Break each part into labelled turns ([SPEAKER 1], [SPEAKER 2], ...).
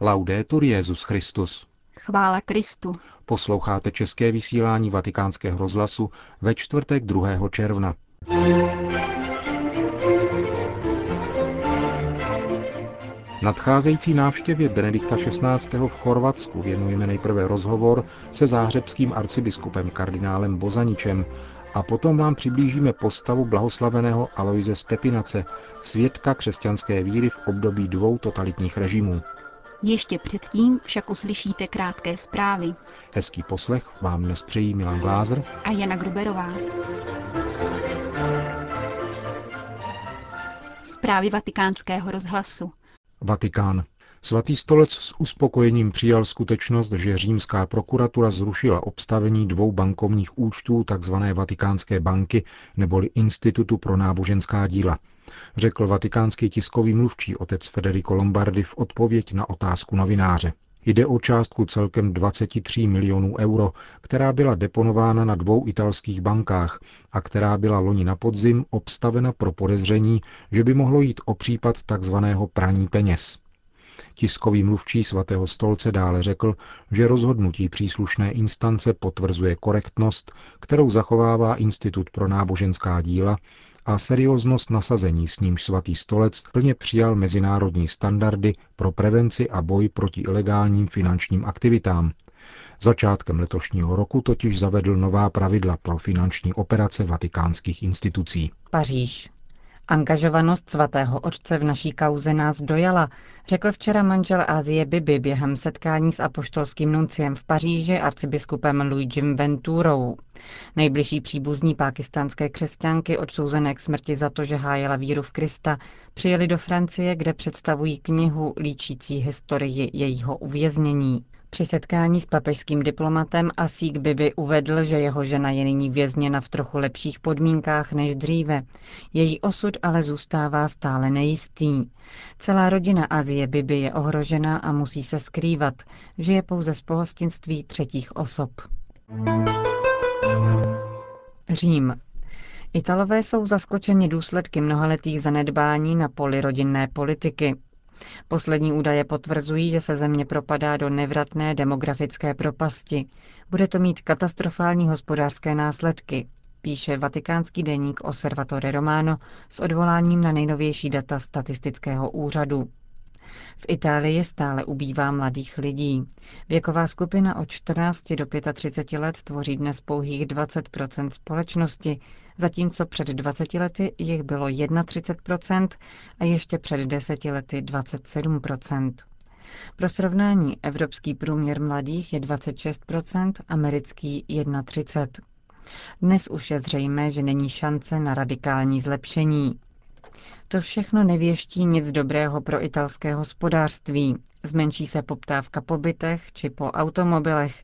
[SPEAKER 1] Laudetur Jezus Christus.
[SPEAKER 2] Chvála Kristu.
[SPEAKER 1] Posloucháte české vysílání Vatikánského rozhlasu ve čtvrtek 2. června. Nadcházející návštěvě Benedikta XVI. v Chorvatsku věnujeme nejprve rozhovor se záhřebským arcibiskupem kardinálem Bozaničem a potom vám přiblížíme postavu blahoslaveného Aloise Stepinace, svědka křesťanské víry v období dvou totalitních režimů.
[SPEAKER 2] Ještě předtím však uslyšíte krátké zprávy.
[SPEAKER 1] Hezký poslech vám dnes přejí Milan Glázer
[SPEAKER 2] a Jana Gruberová. Zprávy vatikánského rozhlasu.
[SPEAKER 1] Vatikán. Svatý stolec s uspokojením přijal skutečnost, že římská prokuratura zrušila obstavení dvou bankovních účtů tzv. Vatikánské banky neboli Institutu pro náboženská díla, řekl vatikánský tiskový mluvčí otec Federico Lombardi v odpověď na otázku novináře. Jde o částku celkem 23 milionů euro, která byla deponována na dvou italských bankách a která byla loni na podzim obstavena pro podezření, že by mohlo jít o případ tzv. praní peněz. Tiskový mluvčí svatého stolce dále řekl, že rozhodnutí příslušné instance potvrzuje korektnost, kterou zachovává Institut pro náboženská díla a serióznost nasazení, s nímž svatý stolec plně přijal mezinárodní standardy pro prevenci a boj proti ilegálním finančním aktivitám. Začátkem letošního roku totiž zavedl nová pravidla pro finanční operace vatikánských institucí.
[SPEAKER 3] Paříž. Angažovanost svatého otce v naší kauze nás dojala, řekl včera manžel Azie Bibi během setkání s apoštolským nunciem v Paříži arcibiskupem Luigim Venturou. Nejbližší příbuzní pákistánské křesťanky odsouzené k smrti za to, že hájela víru v Krista, přijeli do Francie, kde představují knihu líčící historii jejího uvěznění. Při setkání s papežským diplomatem Asík Bibi uvedl, že jeho žena je nyní vězněna v trochu lepších podmínkách než dříve. Její osud ale zůstává stále nejistý. Celá rodina Azie Bibi je ohrožena a musí se skrývat, že je pouze z pohostinství třetích osob. Řím. Italové jsou zaskočeni důsledky mnohaletých zanedbání na poli rodinné politiky. Poslední údaje potvrzují, že se země propadá do nevratné demografické propasti. Bude to mít katastrofální hospodářské následky, píše vatikánský deník Osservatore Romano s odvoláním na nejnovější data statistického úřadu. V Itálii stále ubývá mladých lidí. Věková skupina od 14 do 35 let tvoří dnes pouhých 20% společnosti, zatímco před 20 lety jich bylo 31% a ještě před 10 lety 27% pro srovnání, evropský průměr mladých je 26% americký 31 Dnes už je zřejmé, že není šance na radikální zlepšení. To všechno nevěští nic dobrého pro italské hospodářství. Zmenší se poptávka po bytech či po automobilech,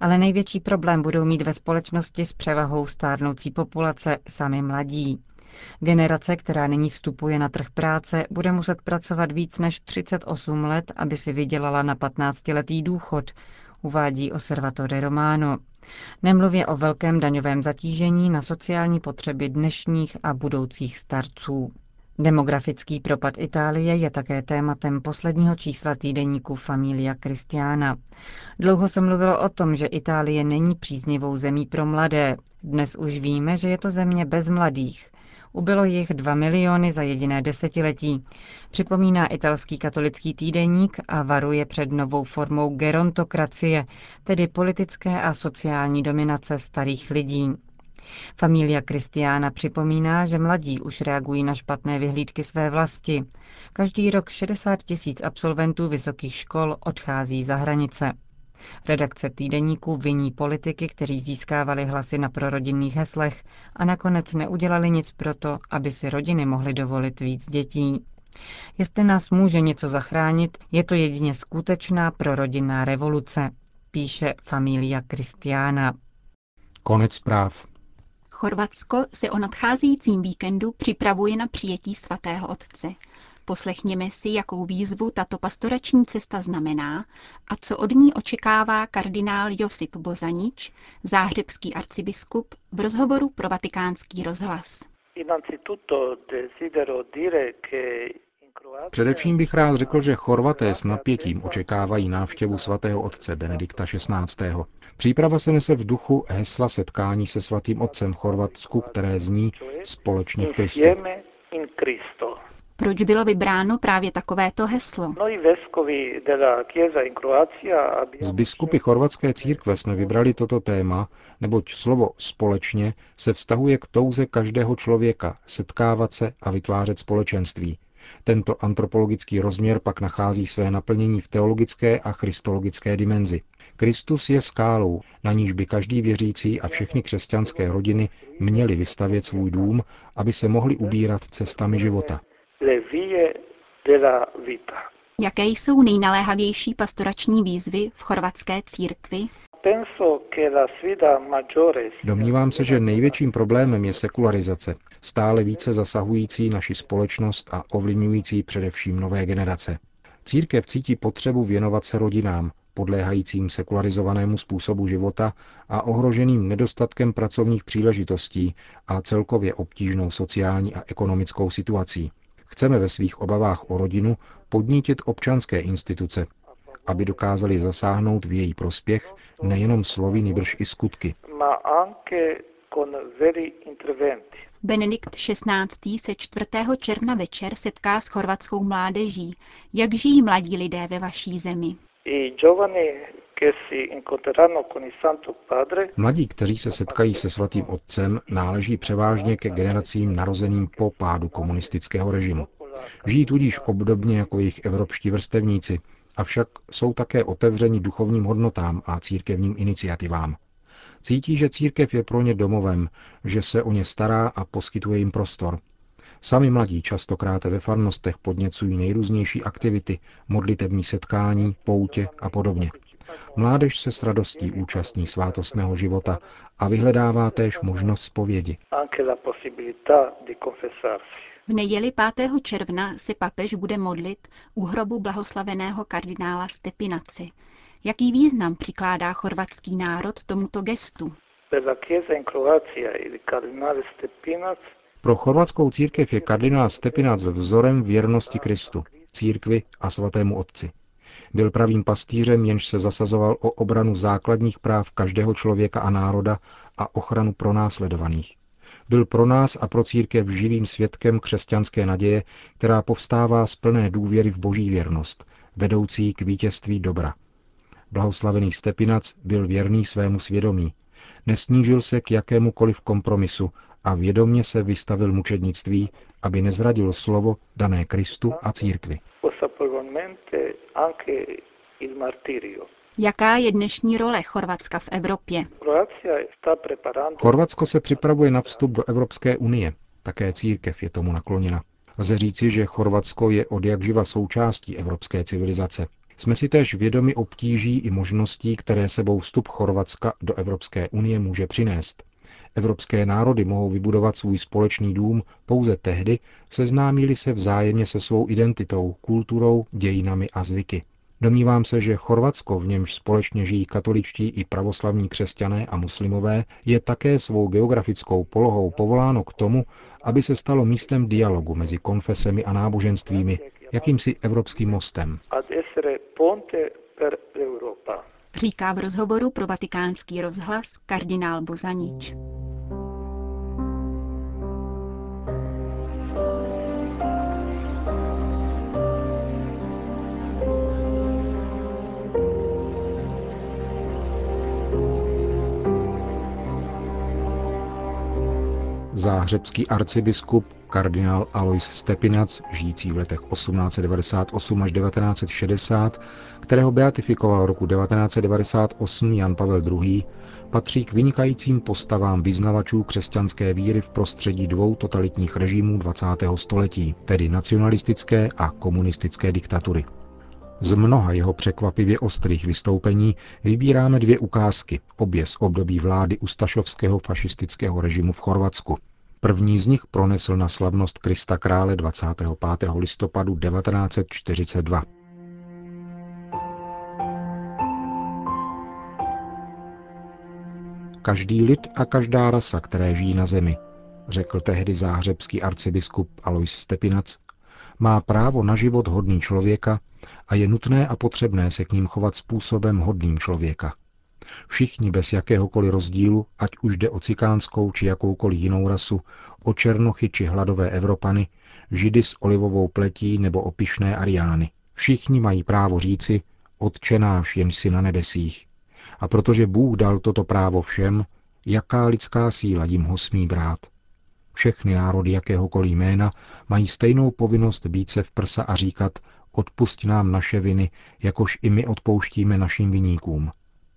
[SPEAKER 3] ale největší problém budou mít ve společnosti s převahou stárnoucí populace sami mladí. Generace, která nyní vstupuje na trh práce, bude muset pracovat víc než 38 let, aby si vydělala na 15-letý důchod, uvádí Osservatore Romano. Nemluvě o velkém daňovém zatížení na sociální potřeby dnešních a budoucích starců. Demografický propad Itálie je také tématem posledního čísla týdeníku Familia Christiana. Dlouho se mluvilo o tom, že Itálie není příznivou zemí pro mladé. Dnes už víme, že je to země bez mladých. Ubylo jich 2 miliony za jediné desetiletí. Připomíná italský katolický týdeník a varuje před novou formou gerontokracie, tedy politické a sociální dominace starých lidí. Familia Kristiána připomíná, že mladí už reagují na špatné vyhlídky své vlasti. Každý rok 60 tisíc absolventů vysokých škol odchází za hranice. Redakce týdeníku viní politiky, kteří získávali hlasy na prorodinných heslech a nakonec neudělali nic proto, aby si rodiny mohly dovolit víc dětí. Jestli nás může něco zachránit, je to jedině skutečná prorodinná revoluce, píše Familia Kristiána.
[SPEAKER 1] Konec zpráv.
[SPEAKER 2] Chorvatsko se o nadcházejícím víkendu připravuje na přijetí svatého otce. Poslechněme si, jakou výzvu tato pastorační cesta znamená a co od ní očekává kardinál Josip Bozanič, záhřebský arcibiskup, v rozhovoru pro vatikánský rozhlas.
[SPEAKER 1] Především bych rád řekl, že Chorvaté s napětím očekávají návštěvu svatého otce Benedikta XVI. Příprava se nese v duchu hesla setkání se svatým otcem v Chorvatsku, které zní společně v Kristu.
[SPEAKER 2] Proč bylo vybráno právě takovéto heslo?
[SPEAKER 1] Z biskupy chorvatské církve jsme vybrali toto téma, neboť slovo společně se vztahuje k touze každého člověka setkávat se a vytvářet společenství. Tento antropologický rozměr pak nachází své naplnění v teologické a christologické dimenzi. Kristus je skálou, na níž by každý věřící a všechny křesťanské rodiny měli vystavět svůj dům, aby se mohli ubírat cestami života.
[SPEAKER 2] Jaké jsou nejnaléhavější pastorační výzvy v chorvatské církvi?
[SPEAKER 1] Domnívám se, že největším problémem je sekularizace, stále více zasahující naši společnost a ovlivňující především nové generace. Církev cítí potřebu věnovat se rodinám, podléhajícím sekularizovanému způsobu života a ohroženým nedostatkem pracovních příležitostí a celkově obtížnou sociální a ekonomickou situací. Chceme ve svých obavách o rodinu podnítit občanské instituce, aby dokázali zasáhnout v její prospěch nejenom slovy, nýbrž i skutky.
[SPEAKER 2] Benedikt XVI. se 4. června večer setká s chorvatskou mládeží. Jak žijí mladí lidé ve vaší zemi?
[SPEAKER 1] Mladí, kteří se setkají se svatým otcem, náleží převážně ke generacím narozeným po pádu komunistického režimu. Žijí tudíž obdobně jako jejich evropští vrstevníci, avšak jsou také otevřeni duchovním hodnotám a církevním iniciativám. Cítí, že církev je pro ně domovem, že se o ně stará a poskytuje jim prostor. Sami mladí častokrát ve farnostech podněcují nejrůznější aktivity, modlitební setkání, poutě a podobně. Mládež se s radostí účastní svátostného života a vyhledává též možnost zpovědi.
[SPEAKER 2] V neděli 5. června se papež bude modlit u hrobu blahoslaveného kardinála Stepinaci. Jaký význam přikládá chorvatský národ tomuto gestu?
[SPEAKER 1] Pro chorvatskou církev je kardinál Stepinac vzorem věrnosti Kristu, církvi a svatému otci. Byl pravým pastýřem, jenž se zasazoval o obranu základních práv každého člověka a národa a ochranu pronásledovaných. Byl pro nás a pro církev živým svědkem křesťanské naděje, která povstává z plné důvěry v boží věrnost, vedoucí k vítězství dobra. Blahoslavený Stepinac byl věrný svému svědomí. Nesnížil se k jakémukoliv kompromisu a vědomně se vystavil mučednictví, aby nezradil slovo dané Kristu a církvi.
[SPEAKER 2] Jaká je dnešní role Chorvatska v Evropě?
[SPEAKER 1] Chorvatsko se připravuje na vstup do Evropské unie. Také církev je tomu nakloněna. Lze říci, že Chorvatsko je od jak živa součástí evropské civilizace. Jsme si též vědomi obtíží i možností, které sebou vstup Chorvatska do Evropské unie může přinést. Evropské národy mohou vybudovat svůj společný dům pouze tehdy, seznámili se vzájemně se svou identitou, kulturou, dějinami a zvyky. Domnívám se, že Chorvatsko, v němž společně žijí katoličtí i pravoslavní křesťané a muslimové, je také svou geografickou polohou povoláno k tomu, aby se stalo místem dialogu mezi konfesemi a náboženstvími, jakýmsi evropským mostem.
[SPEAKER 2] Říká v rozhovoru pro vatikánský rozhlas kardinál Bozanič.
[SPEAKER 1] Záhřebský arcibiskup kardinál Alois Stepinac, žijící v letech 1898 až 1960, kterého beatifikoval roku 1998 Jan Pavel II., patří k vynikajícím postavám vyznavačů křesťanské víry v prostředí dvou totalitních režimů 20. století, tedy nacionalistické a komunistické diktatury. Z mnoha jeho překvapivě ostrých vystoupení vybíráme dvě ukázky, obě z období vlády ustašovského fašistického režimu v Chorvatsku. První z nich pronesl na slavnost Krista krále 25. listopadu 1942. Každý lid a každá rasa, které žijí na zemi, řekl tehdy záhřebský arcibiskup Alois Stepinac, má právo na život hodný člověka a je nutné a potřebné se k ním chovat způsobem hodným člověka. Všichni bez jakéhokoliv rozdílu, ať už jde o cikánskou či jakoukoliv jinou rasu, o černochy či hladové Evropany, židy s olivovou pletí nebo o pyšné ariány. Všichni mají právo říci, Otčenáš jen si na nebesích. A protože Bůh dal toto právo všem, jaká lidská síla jim ho smí brát? Všechny národy jakéhokoliv jména mají stejnou povinnost být se v prsa a říkat, odpust nám naše viny, jakož i my odpouštíme našim viníkům.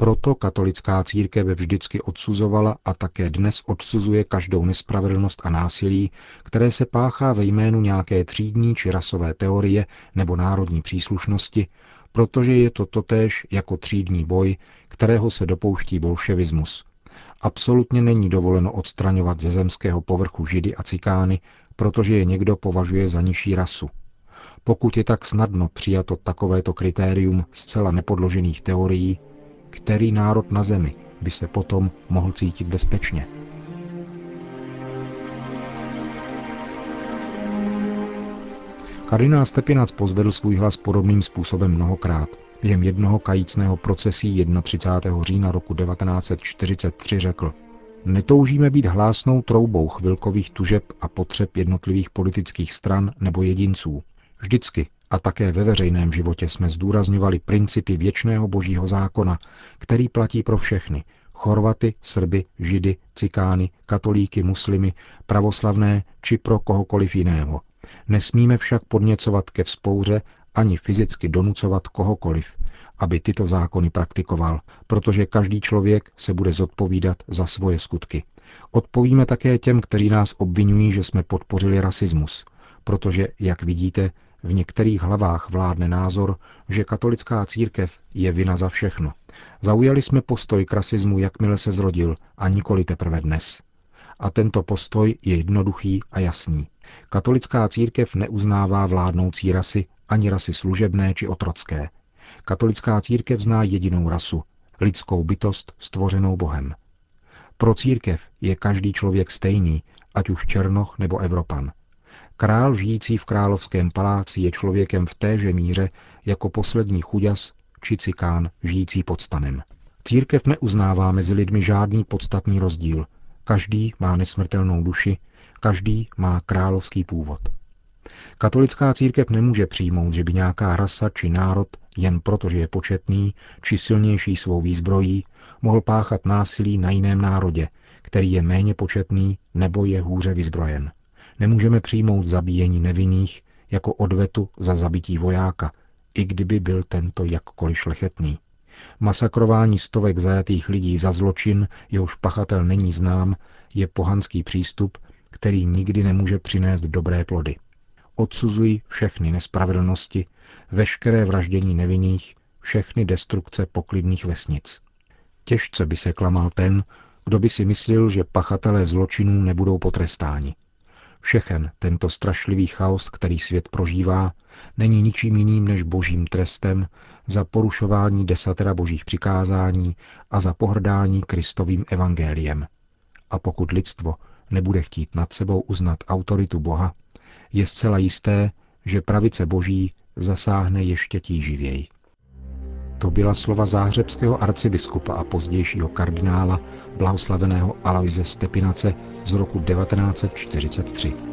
[SPEAKER 1] Proto katolická církev vždycky odsuzovala a také dnes odsuzuje každou nespravedlnost a násilí, které se páchá ve jménu nějaké třídní či rasové teorie nebo národní příslušnosti, protože je to totéž jako třídní boj, kterého se dopouští bolševismus. Absolutně není dovoleno odstraňovat ze zemského povrchu židy a cikány, protože je někdo považuje za nižší rasu. Pokud je tak snadno přijato takovéto kritérium zcela nepodložených teorií, který národ na zemi by se potom mohl cítit bezpečně. Kardinál Stepinac pozvedl svůj hlas podobným způsobem mnohokrát. Během jednoho kajícného procesí 31. října roku 1943 řekl Netoužíme být hlásnou troubou chvilkových tužeb a potřeb jednotlivých politických stran nebo jedinců. Vždycky a také ve veřejném životě jsme zdůrazňovali principy věčného božího zákona, který platí pro všechny, Chorvaty, Srby, Židy, Cikány, katolíky, muslimy, pravoslavné či pro kohokoliv jiného. Nesmíme však podněcovat ke vzpouře ani fyzicky donucovat kohokoliv, aby tyto zákony praktikoval, protože každý člověk se bude zodpovídat za svoje skutky. Odpovíme také těm, kteří nás obvinují, že jsme podpořili rasismus, protože, jak vidíte, v některých hlavách vládne názor, že katolická církev je vina za všechno. Zaujali jsme postoj k rasismu, jakmile se zrodil, a nikoli teprve dnes. A tento postoj je jednoduchý a jasný. Katolická církev neuznává vládnoucí rasy ani rasy služebné či otrocké. Katolická církev zná jedinou rasu, lidskou bytost stvořenou Bohem. Pro církev je každý člověk stejný, ať už Černoch nebo Evropan. Král žijící v královském paláci je člověkem v téže míře jako poslední chuďas či cikán žijící pod stanem. Církev neuznává mezi lidmi žádný podstatný rozdíl. Každý má nesmrtelnou duši, každý má královský původ. Katolická církev nemůže přijmout, že by nějaká rasa či národ, jen protože je početný či silnější svou výzbrojí, mohl páchat násilí na jiném národě, který je méně početný nebo je hůře vyzbrojen. Nemůžeme přijmout zabíjení nevinných jako odvetu za zabití vojáka, i kdyby byl tento jakkoliv šlechetný. Masakrování stovek zajatých lidí za zločin, jehož pachatel není znám, je pohanský přístup, který nikdy nemůže přinést dobré plody. Odsuzují všechny nespravedlnosti, veškeré vraždění nevinných, všechny destrukce poklidných vesnic. Těžce by se klamal ten, kdo by si myslel, že pachatelé zločinů nebudou potrestáni. Všechen tento strašlivý chaos, který svět prožívá, není ničím jiným než božím trestem za porušování desatera božích přikázání a za pohrdání Kristovým evangeliem. A pokud lidstvo nebude chtít nad sebou uznat autoritu Boha, je zcela jisté, že pravice Boží zasáhne ještě tíživěji. To byla slova záhřebského arcibiskupa a pozdějšího kardinála blahoslaveného Aloise Stepinace z roku 1943.